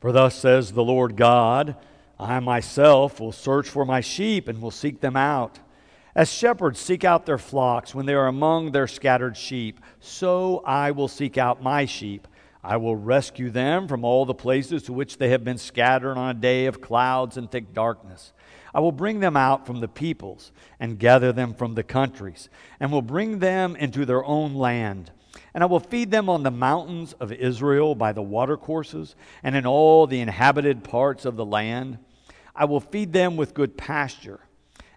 For thus says the Lord God I myself will search for my sheep and will seek them out. As shepherds seek out their flocks when they are among their scattered sheep, so I will seek out my sheep. I will rescue them from all the places to which they have been scattered on a day of clouds and thick darkness. I will bring them out from the peoples and gather them from the countries, and will bring them into their own land. And I will feed them on the mountains of Israel by the watercourses, and in all the inhabited parts of the land. I will feed them with good pasture,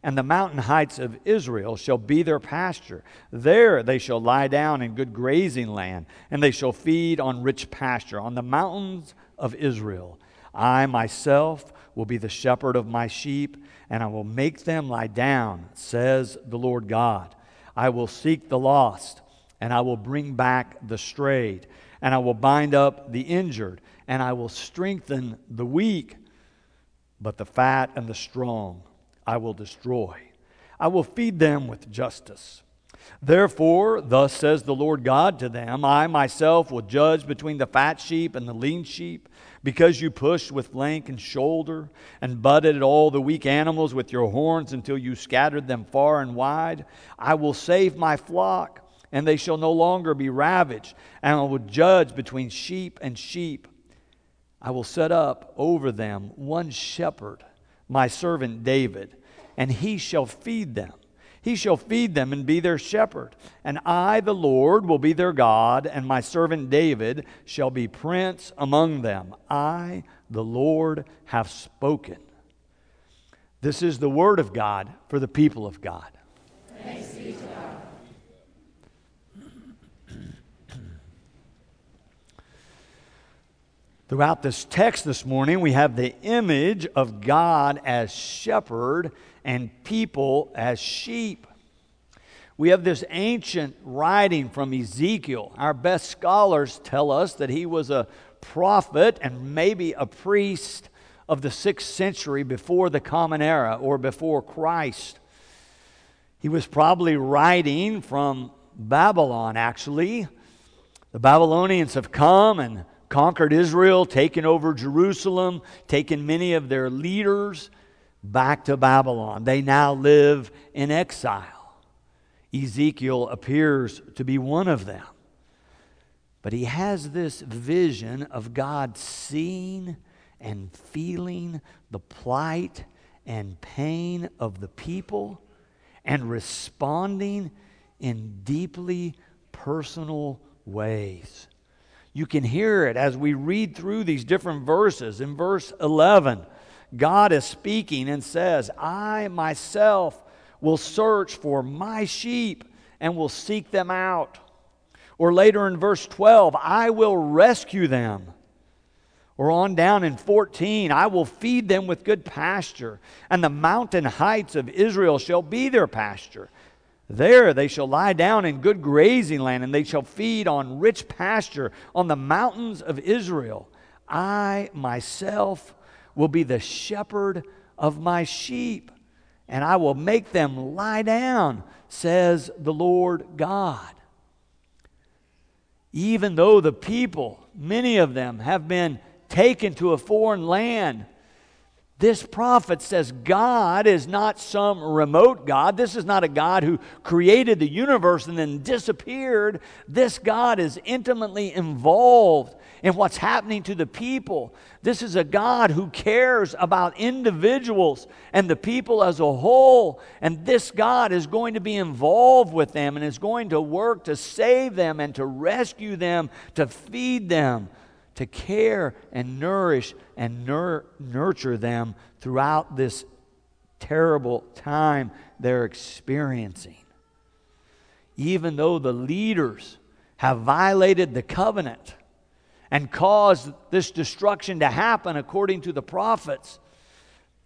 and the mountain heights of Israel shall be their pasture. There they shall lie down in good grazing land, and they shall feed on rich pasture on the mountains of Israel. I myself will be the shepherd of my sheep, and I will make them lie down, says the Lord God. I will seek the lost, and I will bring back the strayed, and I will bind up the injured, and I will strengthen the weak but the fat and the strong I will destroy. I will feed them with justice. Therefore, thus says the Lord God to them I myself will judge between the fat sheep and the lean sheep, because you pushed with flank and shoulder, and butted at all the weak animals with your horns until you scattered them far and wide. I will save my flock, and they shall no longer be ravaged, and I will judge between sheep and sheep. I will set up over them one shepherd, my servant David, and he shall feed them. He shall feed them and be their shepherd. And I, the Lord, will be their God, and my servant David shall be prince among them. I, the Lord, have spoken. This is the word of God for the people of God. Thanks be to God. Throughout this text this morning, we have the image of God as shepherd and people as sheep. We have this ancient writing from Ezekiel. Our best scholars tell us that he was a prophet and maybe a priest of the sixth century before the Common Era or before Christ. He was probably writing from Babylon, actually. The Babylonians have come and conquered Israel, taken over Jerusalem, taken many of their leaders back to Babylon. They now live in exile. Ezekiel appears to be one of them. But he has this vision of God seeing and feeling the plight and pain of the people and responding in deeply personal ways. You can hear it as we read through these different verses. In verse 11, God is speaking and says, I myself will search for my sheep and will seek them out. Or later in verse 12, I will rescue them. Or on down in 14, I will feed them with good pasture, and the mountain heights of Israel shall be their pasture. There they shall lie down in good grazing land, and they shall feed on rich pasture on the mountains of Israel. I myself will be the shepherd of my sheep, and I will make them lie down, says the Lord God. Even though the people, many of them, have been taken to a foreign land, this prophet says God is not some remote God. This is not a God who created the universe and then disappeared. This God is intimately involved in what's happening to the people. This is a God who cares about individuals and the people as a whole. And this God is going to be involved with them and is going to work to save them and to rescue them, to feed them to care and nourish and nur- nurture them throughout this terrible time they're experiencing. Even though the leaders have violated the covenant and caused this destruction to happen according to the prophets,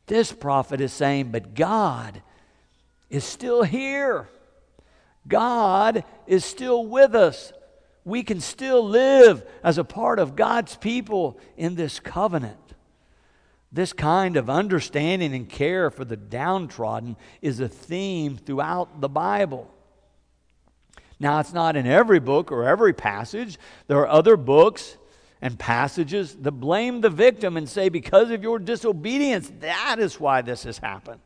this prophet is saying, But God is still here. God is still with us we can still live as a part of God's people in this covenant. This kind of understanding and care for the downtrodden is a theme throughout the Bible. Now, it's not in every book or every passage. There are other books and passages that blame the victim and say, because of your disobedience, that is why this has happened.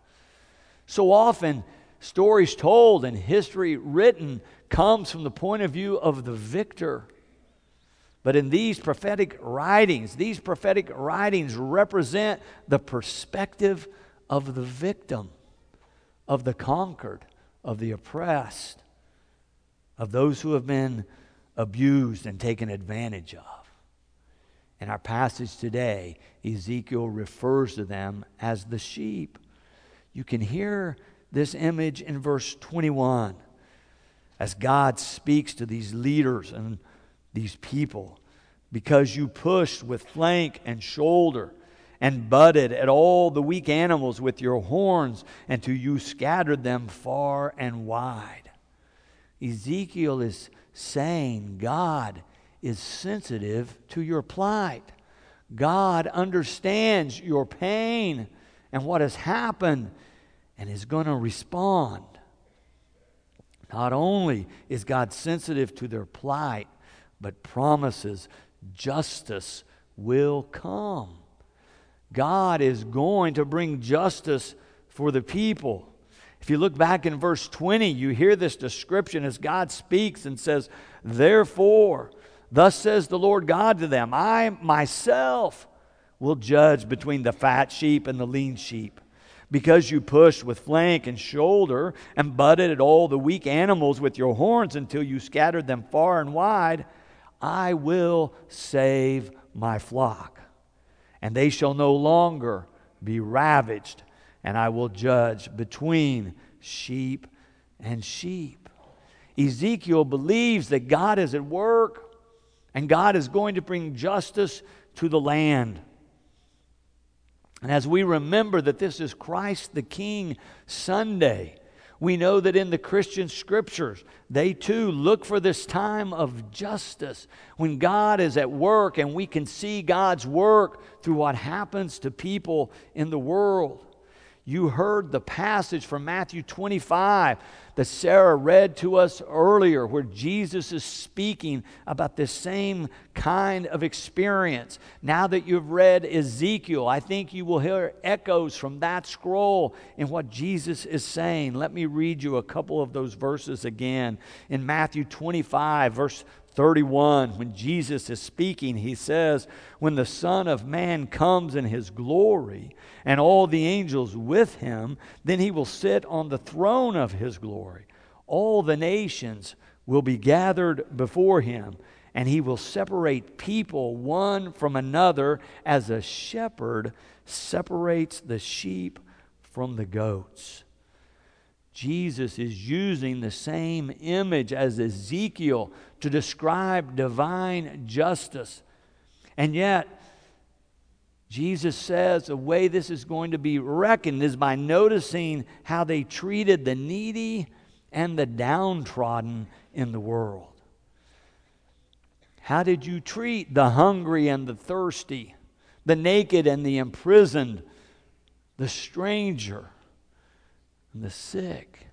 So often, stories told and history written comes from the point of view of the victor. But in these prophetic writings, these prophetic writings represent the perspective of the victim, of the conquered, of the oppressed, of those who have been abused and taken advantage of. In our passage today, Ezekiel refers to them as the sheep. You can hear this image in verse 21 as God speaks to these leaders and these people. Because you pushed with flank and shoulder and butted at all the weak animals with your horns, and to you scattered them far and wide. Ezekiel is saying God is sensitive to your plight. God understands your pain and what has happened and is going to respond. Not only is God sensitive to their plight, but promises justice will come. God is going to bring justice for the people. If you look back in verse 20, you hear this description as God speaks and says, Therefore, thus says the Lord God to them, I myself will judge between the fat sheep and the lean sheep. Because you pushed with flank and shoulder and butted at all the weak animals with your horns until you scattered them far and wide, I will save my flock. And they shall no longer be ravaged, and I will judge between sheep and sheep. Ezekiel believes that God is at work and God is going to bring justice to the land. And as we remember that this is Christ the King Sunday, we know that in the Christian scriptures, they too look for this time of justice when God is at work and we can see God's work through what happens to people in the world. You heard the passage from Matthew 25 that Sarah read to us earlier, where Jesus is speaking about this same kind of experience. Now that you've read Ezekiel, I think you will hear echoes from that scroll in what Jesus is saying. Let me read you a couple of those verses again. In Matthew 25, verse 31, when Jesus is speaking, he says, When the Son of Man comes in his glory and all the angels with him, then he will sit on the throne of his glory. All the nations will be gathered before him, and he will separate people one from another as a shepherd separates the sheep from the goats. Jesus is using the same image as Ezekiel to describe divine justice. And yet, Jesus says the way this is going to be reckoned is by noticing how they treated the needy and the downtrodden in the world. How did you treat the hungry and the thirsty, the naked and the imprisoned, the stranger and the sick?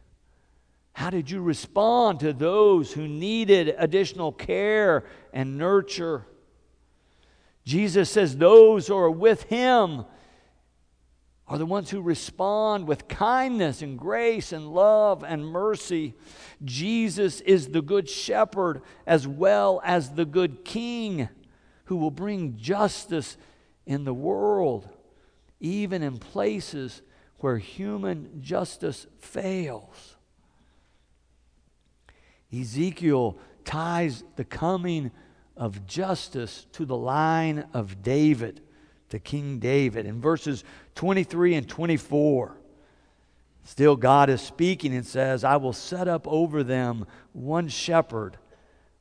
How did you respond to those who needed additional care and nurture? Jesus says those who are with him are the ones who respond with kindness and grace and love and mercy. Jesus is the good shepherd as well as the good king who will bring justice in the world, even in places where human justice fails. Ezekiel ties the coming of justice to the line of David, to King David. In verses 23 and 24, still God is speaking and says, I will set up over them one shepherd,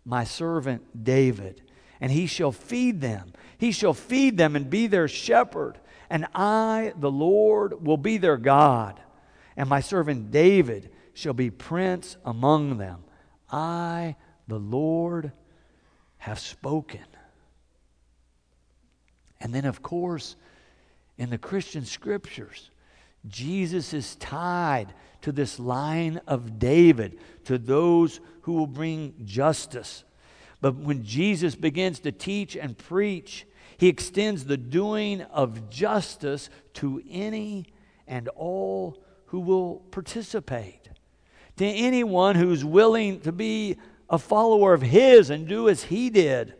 my servant David, and he shall feed them. He shall feed them and be their shepherd. And I, the Lord, will be their God, and my servant David shall be prince among them. I, the Lord, have spoken. And then, of course, in the Christian scriptures, Jesus is tied to this line of David, to those who will bring justice. But when Jesus begins to teach and preach, he extends the doing of justice to any and all who will participate, to anyone who's willing to be a follower of his and do as he did.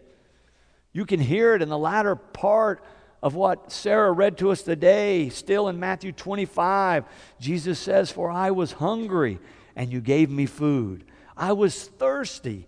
You can hear it in the latter part of what Sarah read to us today, still in Matthew 25. Jesus says, For I was hungry, and you gave me food. I was thirsty,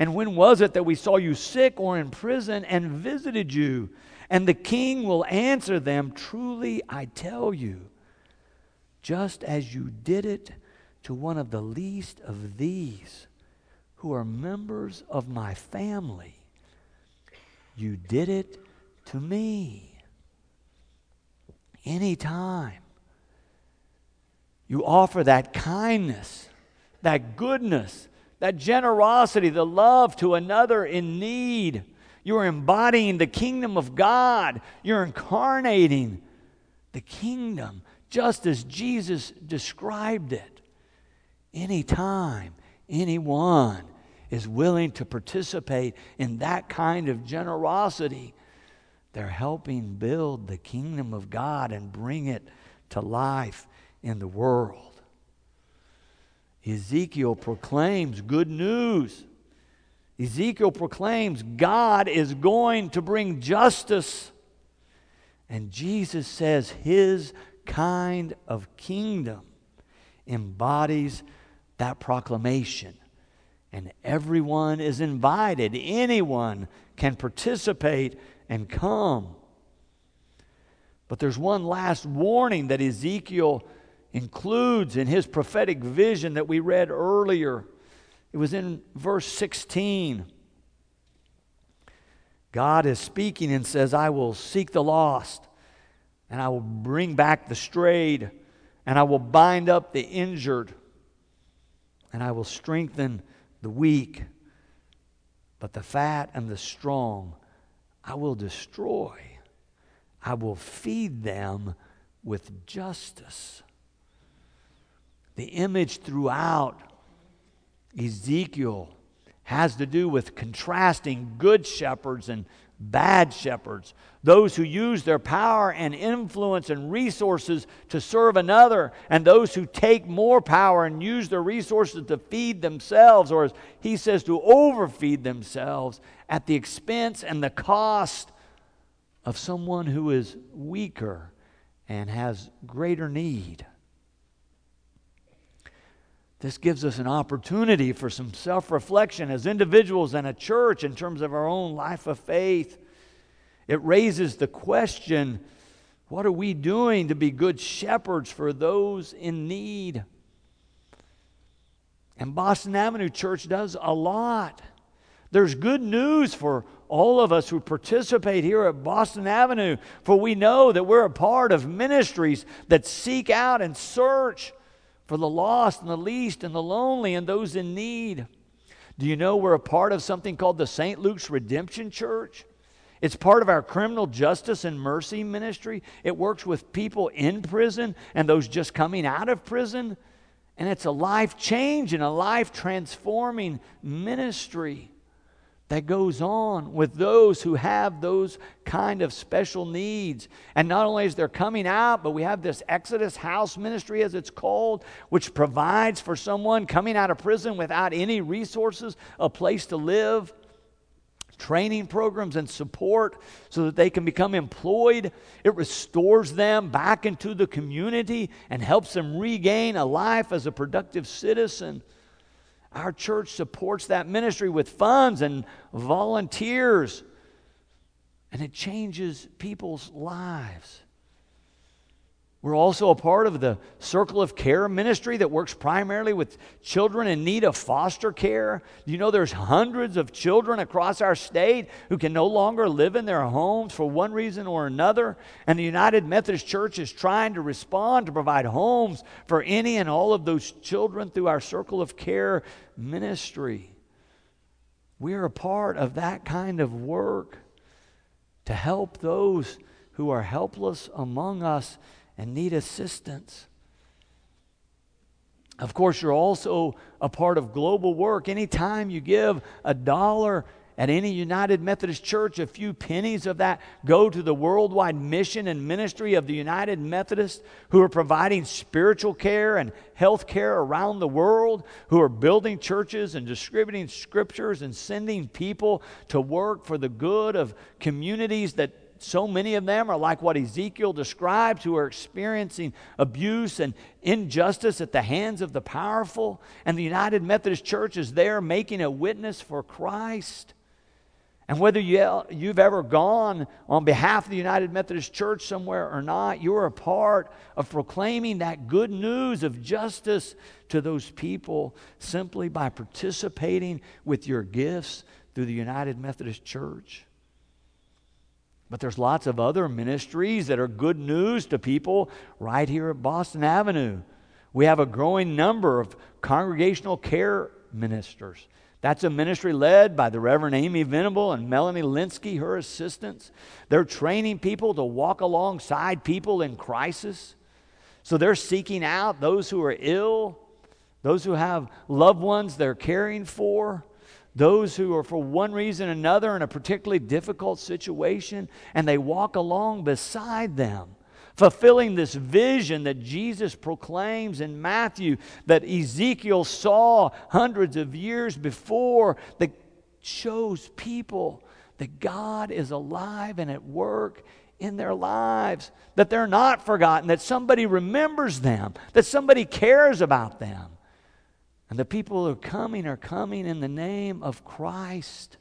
And when was it that we saw you sick or in prison and visited you? And the king will answer them, Truly I tell you, just as you did it to one of the least of these who are members of my family. You did it to me. Anytime you offer that kindness, that goodness, that generosity, the love to another in need, you're embodying the kingdom of God. You're incarnating the kingdom just as Jesus described it. Anytime anyone is willing to participate in that kind of generosity, they're helping build the kingdom of God and bring it to life in the world. Ezekiel proclaims good news. Ezekiel proclaims God is going to bring justice. And Jesus says his kind of kingdom embodies that proclamation. And everyone is invited. Anyone can participate and come. But there's one last warning that Ezekiel includes in his prophetic vision that we read earlier. It was in verse 16. God is speaking and says, I will seek the lost, and I will bring back the strayed, and I will bind up the injured, and I will strengthen the weak, but the fat and the strong I will destroy. I will feed them with justice. The image throughout Ezekiel has to do with contrasting good shepherds and bad shepherds, those who use their power and influence and resources to serve another, and those who take more power and use their resources to feed themselves, or as he says, to overfeed themselves at the expense and the cost of someone who is weaker and has greater need. This gives us an opportunity for some self reflection as individuals and a church in terms of our own life of faith. It raises the question what are we doing to be good shepherds for those in need? And Boston Avenue Church does a lot. There's good news for all of us who participate here at Boston Avenue, for we know that we're a part of ministries that seek out and search for the lost and the least and the lonely and those in need. Do you know we're a part of something called the St. Luke's Redemption Church? It's part of our criminal justice and mercy ministry. It works with people in prison and those just coming out of prison. And it's a life change and a life transforming ministry that goes on with those who have those kind of special needs. And not only is there coming out, but we have this Exodus House Ministry, as it's called, which provides for someone coming out of prison without any resources a place to live. Training programs and support so that they can become employed. It restores them back into the community and helps them regain a life as a productive citizen. Our church supports that ministry with funds and volunteers, and it changes people's lives. We're also a part of the Circle of Care ministry that works primarily with children in need of foster care. You know, there's hundreds of children across our state who can no longer live in their homes for one reason or another. And the United Methodist Church is trying to respond to provide homes for any and all of those children through our Circle of Care ministry. We're a part of that kind of work to help those who are helpless among us and need assistance. Of course, you're also a part of global work. Anytime you give a dollar at any United Methodist Church, a few pennies of that go to the worldwide mission and ministry of the United Methodists who are providing spiritual care and health care around the world, who are building churches and distributing scriptures and sending people to work for the good of communities that so many of them are like what Ezekiel describes, who are experiencing abuse and injustice at the hands of the powerful. And the United Methodist Church is there making a witness for Christ. And whether you, you've ever gone on behalf of the United Methodist Church somewhere or not, you're a part of proclaiming that good news of justice to those people simply by participating with your gifts through the United Methodist Church. But there's lots of other ministries that are good news to people right here at Boston Avenue. We have a growing number of congregational care ministers. That's a ministry led by the Reverend Amy Venable and Melanie Linsky, her assistants. They're training people to walk alongside people in crisis. So they're seeking out those who are ill, those who have loved ones they're caring for those who are for one reason or another in a particularly difficult situation, and they walk along beside them, fulfilling this vision that Jesus proclaims in Matthew that Ezekiel saw hundreds of years before that shows people that God is alive and at work in their lives, that they're not forgotten, that somebody remembers them, that somebody cares about them. And the people who are coming are coming in the name of Christ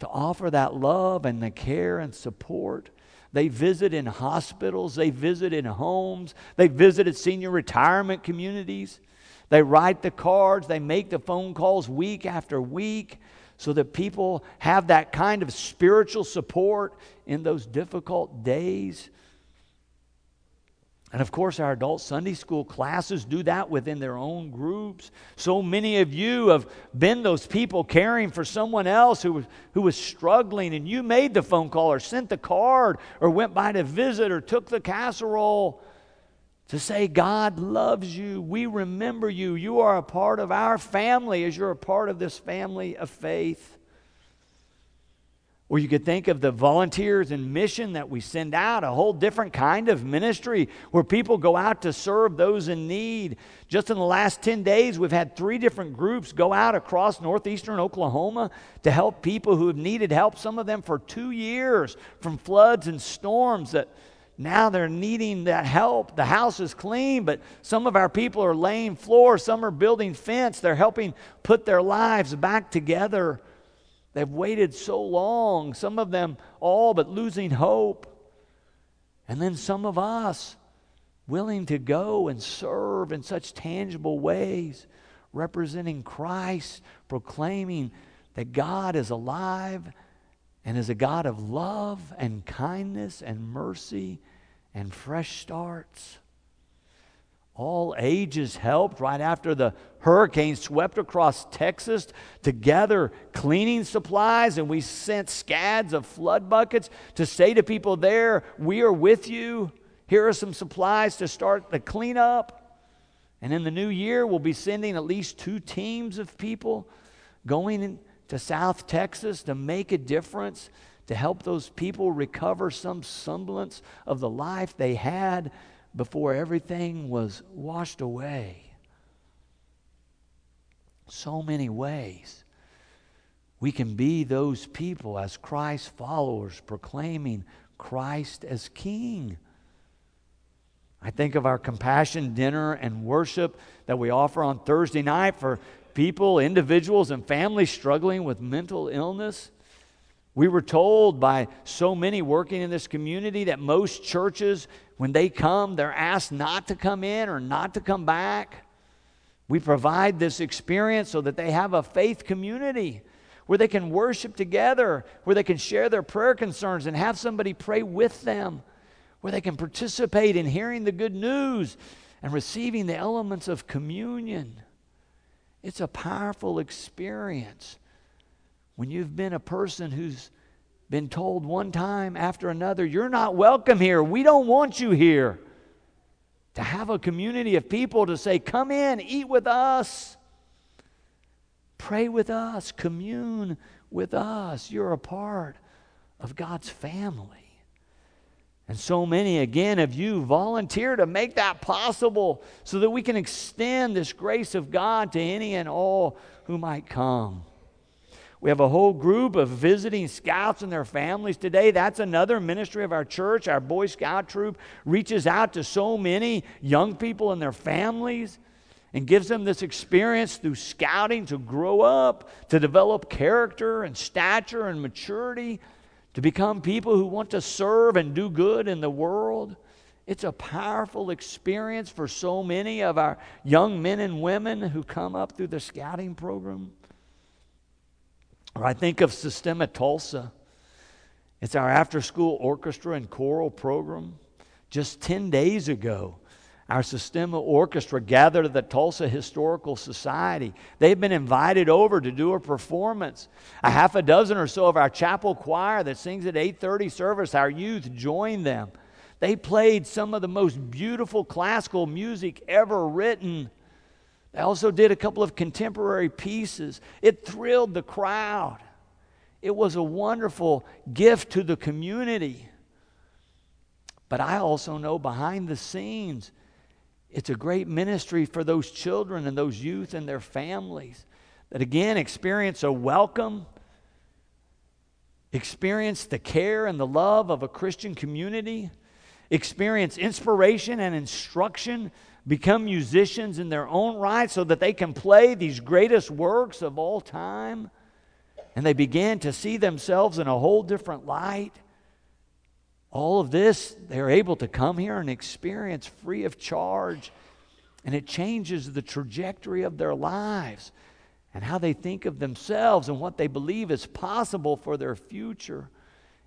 to offer that love and the care and support. They visit in hospitals, they visit in homes, they visit at senior retirement communities. They write the cards, they make the phone calls week after week so that people have that kind of spiritual support in those difficult days. And of course, our adult Sunday school classes do that within their own groups. So many of you have been those people caring for someone else who was, who was struggling, and you made the phone call or sent the card or went by to visit or took the casserole to say, God loves you. We remember you. You are a part of our family as you're a part of this family of faith. Or you could think of the volunteers and mission that we send out, a whole different kind of ministry where people go out to serve those in need. Just in the last 10 days, we've had three different groups go out across northeastern Oklahoma to help people who have needed help, some of them for two years from floods and storms that now they're needing that help. The house is clean, but some of our people are laying floors, some are building fence. They're helping put their lives back together. They've waited so long, some of them all but losing hope. And then some of us willing to go and serve in such tangible ways, representing Christ, proclaiming that God is alive and is a God of love and kindness and mercy and fresh starts. All ages helped right after the hurricane swept across Texas to gather cleaning supplies, and we sent scads of flood buckets to say to people there, We are with you. Here are some supplies to start the cleanup. And in the new year, we'll be sending at least two teams of people going to South Texas to make a difference, to help those people recover some semblance of the life they had before everything was washed away. So many ways we can be those people as Christ followers proclaiming Christ as King. I think of our compassion dinner and worship that we offer on Thursday night for people, individuals, and families struggling with mental illness. We were told by so many working in this community that most churches, when they come, they're asked not to come in or not to come back. We provide this experience so that they have a faith community where they can worship together, where they can share their prayer concerns and have somebody pray with them, where they can participate in hearing the good news and receiving the elements of communion. It's a powerful experience when you've been a person who's been told one time after another, You're not welcome here. We don't want you here. To have a community of people to say, Come in, eat with us, pray with us, commune with us. You're a part of God's family. And so many, again, of you volunteer to make that possible so that we can extend this grace of God to any and all who might come. We have a whole group of visiting scouts and their families today. That's another ministry of our church. Our Boy Scout troop reaches out to so many young people and their families and gives them this experience through scouting to grow up, to develop character and stature and maturity to become people who want to serve and do good in the world. It's a powerful experience for so many of our young men and women who come up through the scouting program. Or I think of Sistema Tulsa. It's our after school orchestra and choral program. Just 10 days ago, our Sistema Orchestra gathered at the Tulsa Historical Society. They've been invited over to do a performance. A half a dozen or so of our chapel choir that sings at 8:30 service, our youth joined them. They played some of the most beautiful classical music ever written. They also did a couple of contemporary pieces. It thrilled the crowd. It was a wonderful gift to the community. But I also know behind the scenes, it's a great ministry for those children and those youth and their families that again experience a welcome, experience the care and the love of a Christian community, experience inspiration and instruction, become musicians in their own right so that they can play these greatest works of all time. And they begin to see themselves in a whole different light all of this, they're able to come here and experience free of charge. And it changes the trajectory of their lives and how they think of themselves and what they believe is possible for their future.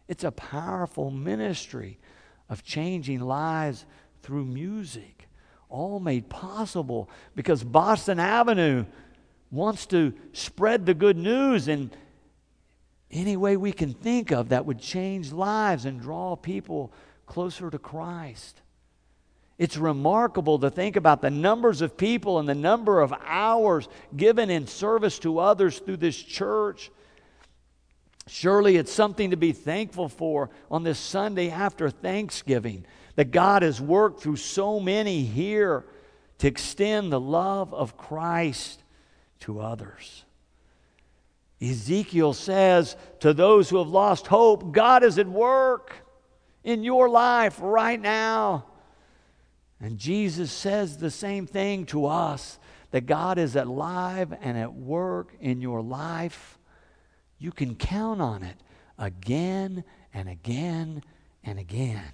It's a powerful ministry of changing lives through music, all made possible because Boston Avenue wants to spread the good news in any way we can think of that would change lives and draw people closer to Christ. It's remarkable to think about the numbers of people and the number of hours given in service to others through this church. Surely it's something to be thankful for on this Sunday after Thanksgiving that God has worked through so many here to extend the love of Christ to others. Ezekiel says to those who have lost hope, God is at work in your life right now. And Jesus says the same thing to us that God is alive and at work in your life. You can count on it again and again and again.